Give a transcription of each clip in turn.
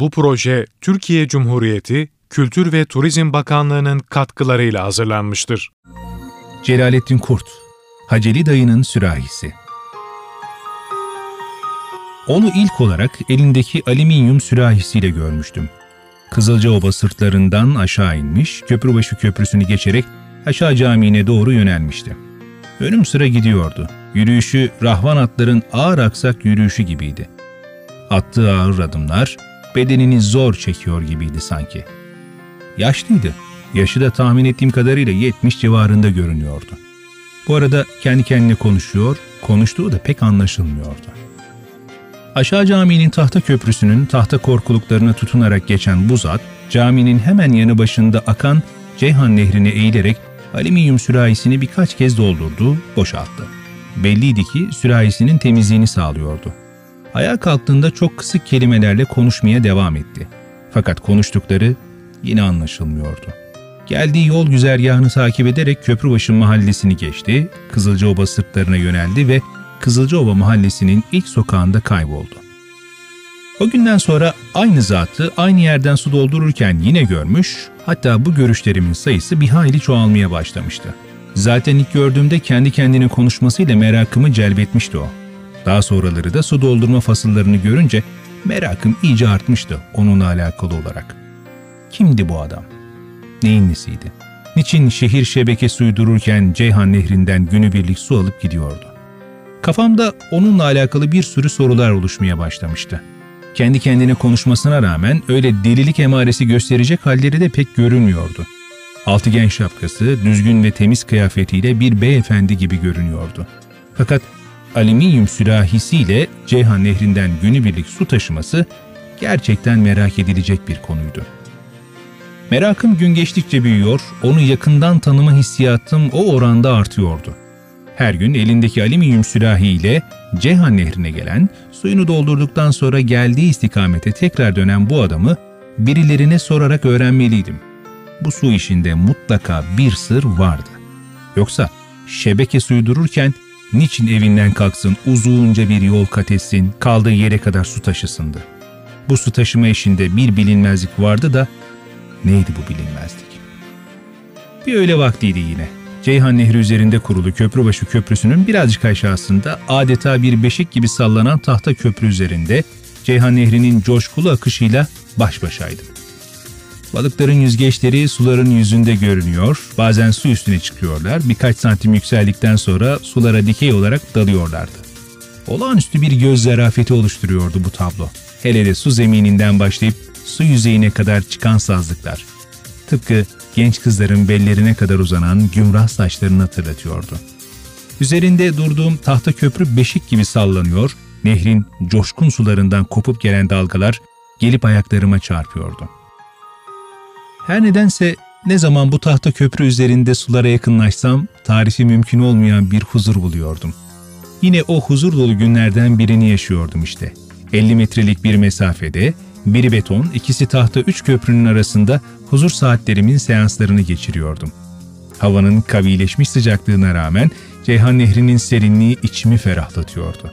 Bu proje Türkiye Cumhuriyeti Kültür ve Turizm Bakanlığı'nın katkılarıyla hazırlanmıştır. Celalettin Kurt, Haceli Dayı'nın sürahisi. Onu ilk olarak elindeki alüminyum sürahisiyle görmüştüm. Kızılcaoba sırtlarından aşağı inmiş, Köprübaşı Köprüsü'nü geçerek aşağı camiine doğru yönelmişti. Önüm sıra gidiyordu. Yürüyüşü rahvan atların ağır aksak yürüyüşü gibiydi. Attığı ağır adımlar bedenini zor çekiyor gibiydi sanki. Yaşlıydı. Yaşı da tahmin ettiğim kadarıyla 70 civarında görünüyordu. Bu arada kendi kendine konuşuyor, konuştuğu da pek anlaşılmıyordu. Aşağı caminin tahta köprüsünün tahta korkuluklarına tutunarak geçen bu zat, caminin hemen yanı başında akan Ceyhan Nehri'ne eğilerek alüminyum sürahisini birkaç kez doldurdu, boşalttı. Belliydi ki sürahisinin temizliğini sağlıyordu. Ayağa kalktığında çok kısık kelimelerle konuşmaya devam etti. Fakat konuştukları yine anlaşılmıyordu. Geldiği yol güzergahını takip ederek Köprübaşı mahallesini geçti, Kızılcaoba sırtlarına yöneldi ve Kızılcaoba mahallesinin ilk sokağında kayboldu. O günden sonra aynı zatı aynı yerden su doldururken yine görmüş, hatta bu görüşlerimin sayısı bir hayli çoğalmaya başlamıştı. Zaten ilk gördüğümde kendi kendine konuşmasıyla merakımı celbetmişti o. Daha sonraları da su doldurma fasıllarını görünce merakım iyice artmıştı onunla alakalı olarak. Kimdi bu adam? Neyin nesiydi? Niçin şehir şebeke suyu dururken Ceyhan Nehri'nden günübirlik su alıp gidiyordu? Kafamda onunla alakalı bir sürü sorular oluşmaya başlamıştı. Kendi kendine konuşmasına rağmen öyle delilik emaresi gösterecek halleri de pek görünmüyordu. Altıgen şapkası, düzgün ve temiz kıyafetiyle bir beyefendi gibi görünüyordu. Fakat alüminyum sürahisiyle Ceyhan Nehri'nden günübirlik su taşıması gerçekten merak edilecek bir konuydu. Merakım gün geçtikçe büyüyor, onu yakından tanıma hissiyatım o oranda artıyordu. Her gün elindeki alüminyum sürahiyle Ceyhan Nehri'ne gelen, suyunu doldurduktan sonra geldiği istikamete tekrar dönen bu adamı birilerine sorarak öğrenmeliydim. Bu su işinde mutlaka bir sır vardı. Yoksa şebeke suyu dururken niçin evinden kalksın, uzunca bir yol kat etsin, kaldığı yere kadar su taşısındı. Bu su taşıma işinde bir bilinmezlik vardı da neydi bu bilinmezlik? Bir öğle vaktiydi yine. Ceyhan Nehri üzerinde kurulu Köprübaşı Köprüsü'nün birazcık aşağısında adeta bir beşik gibi sallanan tahta köprü üzerinde Ceyhan Nehri'nin coşkulu akışıyla baş başaydım. Balıkların yüzgeçleri suların yüzünde görünüyor, bazen su üstüne çıkıyorlar, birkaç santim yükseldikten sonra sulara dikey olarak dalıyorlardı. Olağanüstü bir göz zarafeti oluşturuyordu bu tablo. Hele de su zemininden başlayıp su yüzeyine kadar çıkan sazlıklar. Tıpkı genç kızların bellerine kadar uzanan gümrah saçlarını hatırlatıyordu. Üzerinde durduğum tahta köprü beşik gibi sallanıyor, nehrin coşkun sularından kopup gelen dalgalar gelip ayaklarıma çarpıyordu. Her nedense ne zaman bu tahta köprü üzerinde sulara yakınlaşsam tarifi mümkün olmayan bir huzur buluyordum. Yine o huzur dolu günlerden birini yaşıyordum işte. 50 metrelik bir mesafede, biri beton, ikisi tahta üç köprünün arasında huzur saatlerimin seanslarını geçiriyordum. Havanın kavileşmiş sıcaklığına rağmen Ceyhan Nehri'nin serinliği içimi ferahlatıyordu.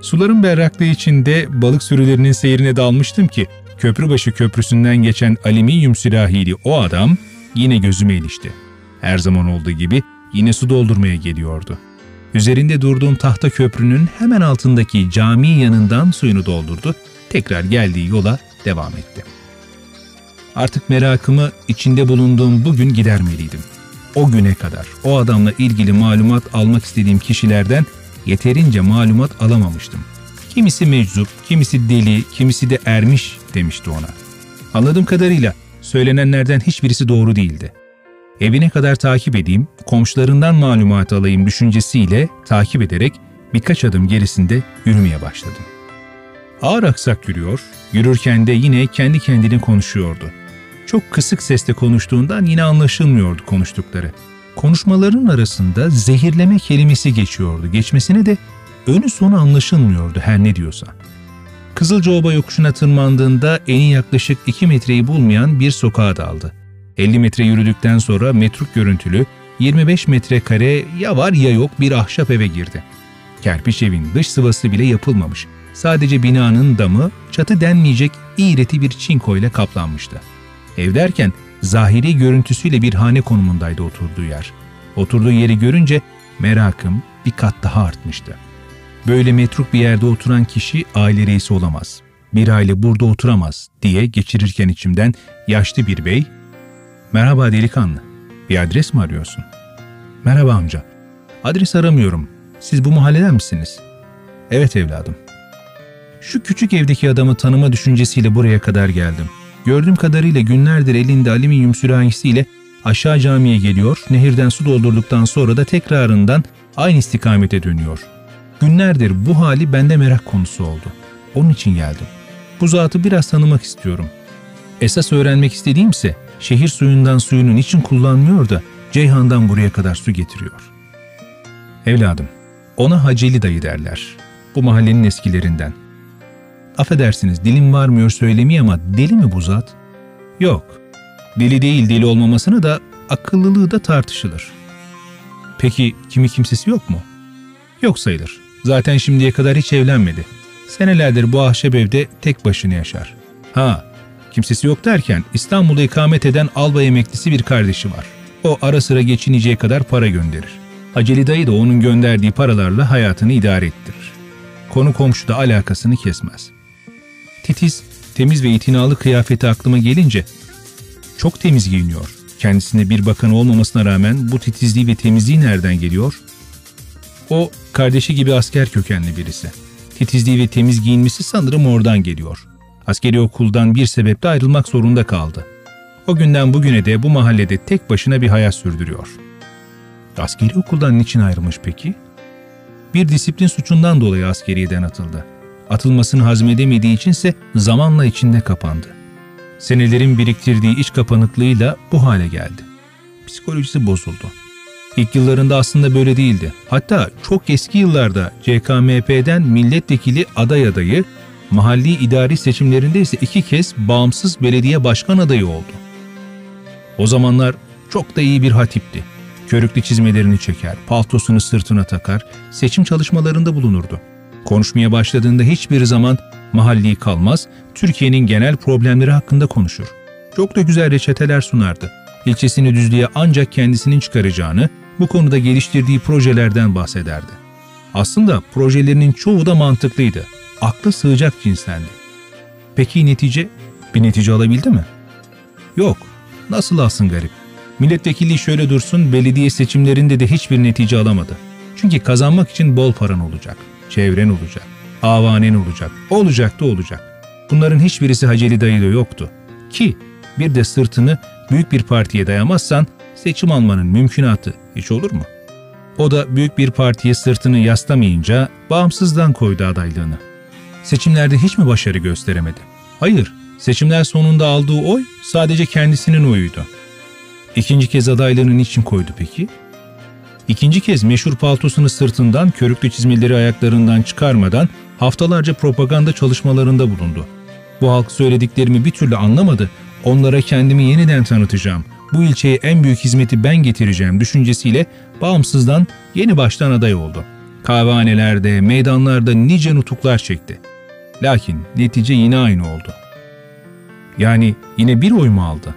Suların berraklığı içinde balık sürülerinin seyrine dalmıştım ki Köprübaşı Köprüsü'nden geçen alüminyum sülahili o adam yine gözüme ilişti. Her zaman olduğu gibi yine su doldurmaya geliyordu. Üzerinde durduğum tahta köprünün hemen altındaki cami yanından suyunu doldurdu, tekrar geldiği yola devam etti. Artık merakımı içinde bulunduğum bugün gidermeliydim. O güne kadar o adamla ilgili malumat almak istediğim kişilerden yeterince malumat alamamıştım. Kimisi meczup, kimisi deli, kimisi de ermiş demişti ona. Anladığım kadarıyla söylenenlerden hiçbirisi doğru değildi. Evine kadar takip edeyim, komşularından malumat alayım düşüncesiyle takip ederek birkaç adım gerisinde yürümeye başladım. Ağır aksak yürüyor, yürürken de yine kendi kendine konuşuyordu. Çok kısık sesle konuştuğundan yine anlaşılmıyordu konuştukları. Konuşmaların arasında zehirleme kelimesi geçiyordu. Geçmesine de önü sonu anlaşılmıyordu her ne diyorsa. Kızılcaoba yokuşuna tırmandığında eni yaklaşık 2 metreyi bulmayan bir sokağa daldı. 50 metre yürüdükten sonra metruk görüntülü 25 metrekare ya var ya yok bir ahşap eve girdi. Kerpiç evin dış sıvası bile yapılmamış. Sadece binanın damı çatı denmeyecek iğreti bir çinko ile kaplanmıştı. Ev derken zahiri görüntüsüyle bir hane konumundaydı oturduğu yer. Oturduğu yeri görünce merakım bir kat daha artmıştı. Böyle metruk bir yerde oturan kişi aile reisi olamaz. Bir aile burada oturamaz diye geçirirken içimden yaşlı bir bey, ''Merhaba delikanlı, bir adres mi arıyorsun?'' ''Merhaba amca, adres aramıyorum. Siz bu mahalleden misiniz?'' ''Evet evladım.'' Şu küçük evdeki adamı tanıma düşüncesiyle buraya kadar geldim. Gördüğüm kadarıyla günlerdir elinde alüminyum sürahisiyle aşağı camiye geliyor, nehirden su doldurduktan sonra da tekrarından aynı istikamete dönüyor. Günlerdir bu hali bende merak konusu oldu. Onun için geldim. Bu zatı biraz tanımak istiyorum. Esas öğrenmek istediğimse şehir suyundan suyunu niçin kullanmıyor da Ceyhan'dan buraya kadar su getiriyor. Evladım, ona Haceli dayı derler. Bu mahallenin eskilerinden. Affedersiniz dilim varmıyor söylemeye ama deli mi bu zat? Yok. Deli değil deli olmamasını da akıllılığı da tartışılır. Peki kimi kimsesi yok mu? Yok sayılır. Zaten şimdiye kadar hiç evlenmedi. Senelerdir bu ahşap evde tek başına yaşar. Ha, kimsesi yok derken İstanbul'da ikamet eden albay emeklisi bir kardeşi var. O ara sıra geçineceği kadar para gönderir. Aceli dayı da onun gönderdiği paralarla hayatını idare ettirir. Konu komşu da alakasını kesmez. Titiz, temiz ve itinalı kıyafeti aklıma gelince çok temiz giyiniyor. Kendisine bir bakan olmamasına rağmen bu titizliği ve temizliği nereden geliyor? O kardeşi gibi asker kökenli birisi. Titizliği ve temiz giyinmesi sanırım oradan geliyor. Askeri okuldan bir sebeple ayrılmak zorunda kaldı. O günden bugüne de bu mahallede tek başına bir hayat sürdürüyor. Askeri okuldan niçin ayrılmış peki? Bir disiplin suçundan dolayı askeriyeden atıldı. Atılmasını hazmedemediği içinse zamanla içinde kapandı. Senelerin biriktirdiği iç kapanıklığıyla bu hale geldi. Psikolojisi bozuldu. İlk yıllarında aslında böyle değildi. Hatta çok eski yıllarda CKMP'den milletvekili aday adayı, mahalli idari seçimlerinde ise iki kez bağımsız belediye başkan adayı oldu. O zamanlar çok da iyi bir hatipti. Körüklü çizmelerini çeker, paltosunu sırtına takar, seçim çalışmalarında bulunurdu. Konuşmaya başladığında hiçbir zaman mahalli kalmaz, Türkiye'nin genel problemleri hakkında konuşur. Çok da güzel reçeteler sunardı. İlçesini düzlüğe ancak kendisinin çıkaracağını, bu konuda geliştirdiği projelerden bahsederdi. Aslında projelerinin çoğu da mantıklıydı. Aklı sığacak cinstendi. Peki netice? Bir netice alabildi mi? Yok. Nasıl alsın garip? Milletvekilliği şöyle dursun, belediye seçimlerinde de hiçbir netice alamadı. Çünkü kazanmak için bol paran olacak, çevren olacak, avanen olacak, olacak da olacak. Bunların hiçbirisi Haceli dayıda yoktu. Ki bir de sırtını büyük bir partiye dayamazsan seçim almanın mümkünatı hiç olur mu? O da büyük bir partiye sırtını yaslamayınca bağımsızdan koydu adaylığını. Seçimlerde hiç mi başarı gösteremedi? Hayır, seçimler sonunda aldığı oy sadece kendisinin oyuydu. İkinci kez adaylığını niçin koydu peki? İkinci kez meşhur paltosunu sırtından, körüklü çizmeleri ayaklarından çıkarmadan haftalarca propaganda çalışmalarında bulundu. Bu halk söylediklerimi bir türlü anlamadı, onlara kendimi yeniden tanıtacağım, bu ilçeye en büyük hizmeti ben getireceğim düşüncesiyle bağımsızdan yeni baştan aday oldu. Kahvehanelerde, meydanlarda nice nutuklar çekti. Lakin netice yine aynı oldu. Yani yine bir oy mu aldı?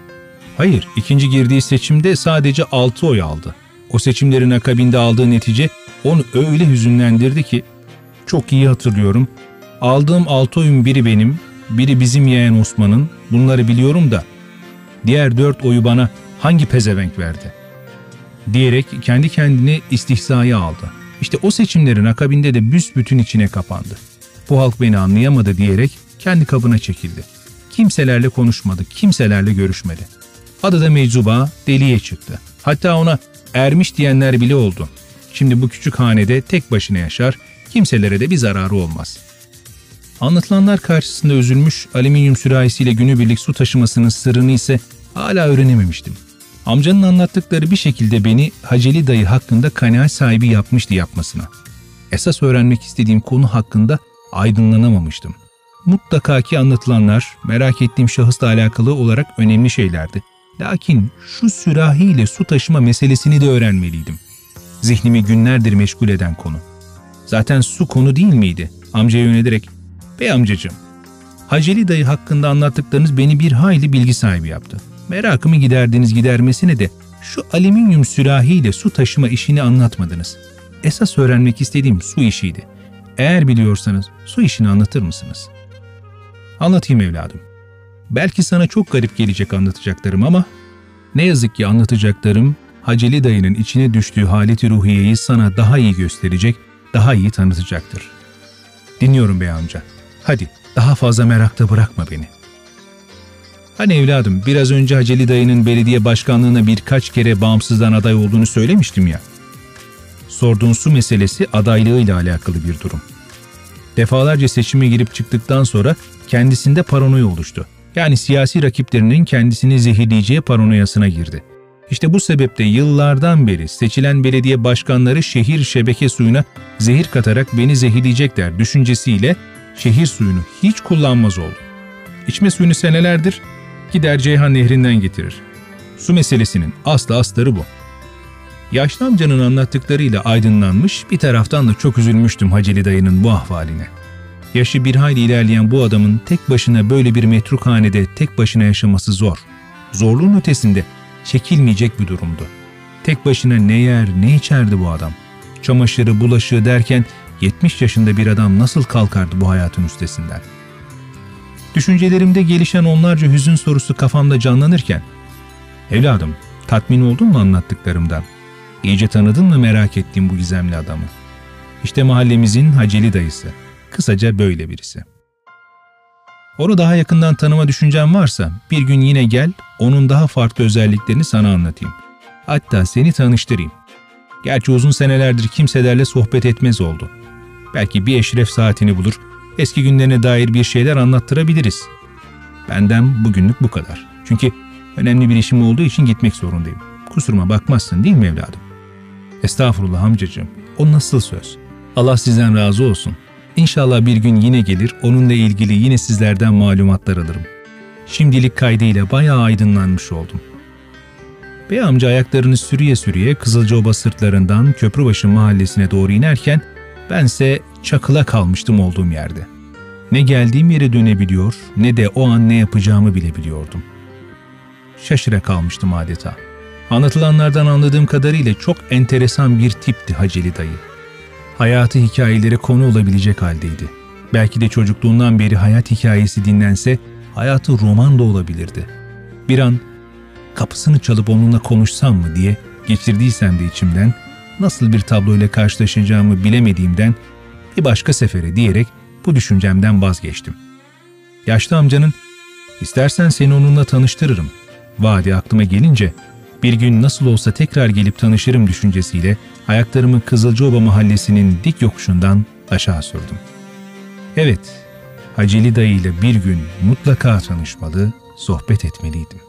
Hayır, ikinci girdiği seçimde sadece altı oy aldı. O seçimlerin akabinde aldığı netice onu öyle hüzünlendirdi ki çok iyi hatırlıyorum. Aldığım altı oyun biri benim, biri bizim yeğen Osman'ın. Bunları biliyorum da diğer dört oyu bana hangi pezevenk verdi? Diyerek kendi kendini istihzaya aldı. İşte o seçimlerin akabinde de büsbütün içine kapandı. Bu halk beni anlayamadı diyerek kendi kabına çekildi. Kimselerle konuşmadı, kimselerle görüşmedi. Adı da meczuba, deliye çıktı. Hatta ona ermiş diyenler bile oldu. Şimdi bu küçük hanede tek başına yaşar, kimselere de bir zararı olmaz. Anlatılanlar karşısında üzülmüş, alüminyum sürahisiyle günübirlik su taşımasının sırrını ise hala öğrenememiştim. Amcanın anlattıkları bir şekilde beni Haceli dayı hakkında kanaat sahibi yapmıştı yapmasına. Esas öğrenmek istediğim konu hakkında aydınlanamamıştım. Mutlaka ki anlatılanlar merak ettiğim şahısla alakalı olarak önemli şeylerdi. Lakin şu sürahiyle su taşıma meselesini de öğrenmeliydim. Zihnimi günlerdir meşgul eden konu. Zaten su konu değil miydi? Amcaya yönelerek Bey amcacığım, Haceli dayı hakkında anlattıklarınız beni bir hayli bilgi sahibi yaptı. Merakımı giderdiniz gidermesine de şu alüminyum sürahiyle su taşıma işini anlatmadınız. Esas öğrenmek istediğim su işiydi. Eğer biliyorsanız su işini anlatır mısınız? Anlatayım evladım. Belki sana çok garip gelecek anlatacaklarım ama ne yazık ki anlatacaklarım Haceli dayının içine düştüğü haleti ruhiyeyi sana daha iyi gösterecek, daha iyi tanıtacaktır. Dinliyorum bey amca. Hadi daha fazla merakta bırakma beni. Hani evladım biraz önce Haceli dayının belediye başkanlığına birkaç kere bağımsızdan aday olduğunu söylemiştim ya. Sorduğun su meselesi adaylığıyla alakalı bir durum. Defalarca seçime girip çıktıktan sonra kendisinde paranoya oluştu. Yani siyasi rakiplerinin kendisini zehirleyeceği paranoyasına girdi. İşte bu sebeple yıllardan beri seçilen belediye başkanları şehir şebeke suyuna zehir katarak beni zehirleyecekler düşüncesiyle şehir suyunu hiç kullanmaz oldu. İçme suyunu senelerdir gider Ceyhan Nehri'nden getirir. Su meselesinin aslı astarı bu. Yaşlı amcanın anlattıklarıyla aydınlanmış, bir taraftan da çok üzülmüştüm Haceli dayının bu ahvaline. Yaşı bir hayli ilerleyen bu adamın tek başına böyle bir metrukhanede tek başına yaşaması zor. Zorluğun ötesinde çekilmeyecek bir durumdu. Tek başına ne yer ne içerdi bu adam. Çamaşırı bulaşığı derken 70 yaşında bir adam nasıl kalkardı bu hayatın üstesinden? Düşüncelerimde gelişen onlarca hüzün sorusu kafamda canlanırken, evladım tatmin oldun mu anlattıklarımdan? İyice tanıdın mı merak ettiğim bu gizemli adamı? İşte mahallemizin Haceli dayısı. Kısaca böyle birisi. Onu daha yakından tanıma düşüncen varsa bir gün yine gel, onun daha farklı özelliklerini sana anlatayım. Hatta seni tanıştırayım. Gerçi uzun senelerdir kimselerle sohbet etmez oldu. Belki bir eşref saatini bulur, eski günlerine dair bir şeyler anlattırabiliriz. Benden bugünlük bu kadar. Çünkü önemli bir işim olduğu için gitmek zorundayım. Kusuruma bakmazsın değil mi evladım? Estağfurullah amcacığım. O nasıl söz? Allah sizden razı olsun. İnşallah bir gün yine gelir, onunla ilgili yine sizlerden malumatlar alırım. Şimdilik kaydıyla bayağı aydınlanmış oldum. Bey amca ayaklarını sürüye sürüye Kızılcaoba sırtlarından Köprübaşı mahallesine doğru inerken bense çakıla kalmıştım olduğum yerde. Ne geldiğim yere dönebiliyor ne de o an ne yapacağımı bilebiliyordum. Şaşıra kalmıştım adeta. Anlatılanlardan anladığım kadarıyla çok enteresan bir tipti Haceli dayı. Hayatı hikayelere konu olabilecek haldeydi. Belki de çocukluğundan beri hayat hikayesi dinlense hayatı roman da olabilirdi. Bir an kapısını çalıp onunla konuşsam mı diye geçirdiysem de içimden nasıl bir tabloyla karşılaşacağımı bilemediğimden bir başka sefere diyerek bu düşüncemden vazgeçtim. Yaşlı amcanın istersen seni onunla tanıştırırım vaadi aklıma gelince bir gün nasıl olsa tekrar gelip tanışırım düşüncesiyle ayaklarımı Kızılcaoba mahallesinin dik yokuşundan aşağı sürdüm. Evet, Haceli dayı ile bir gün mutlaka tanışmalı, sohbet etmeliydim.